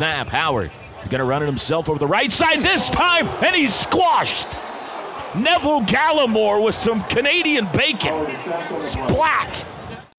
snap. Howard is going to run it himself over the right side this time, and he's squashed. Neville Gallimore with some Canadian bacon. Splat.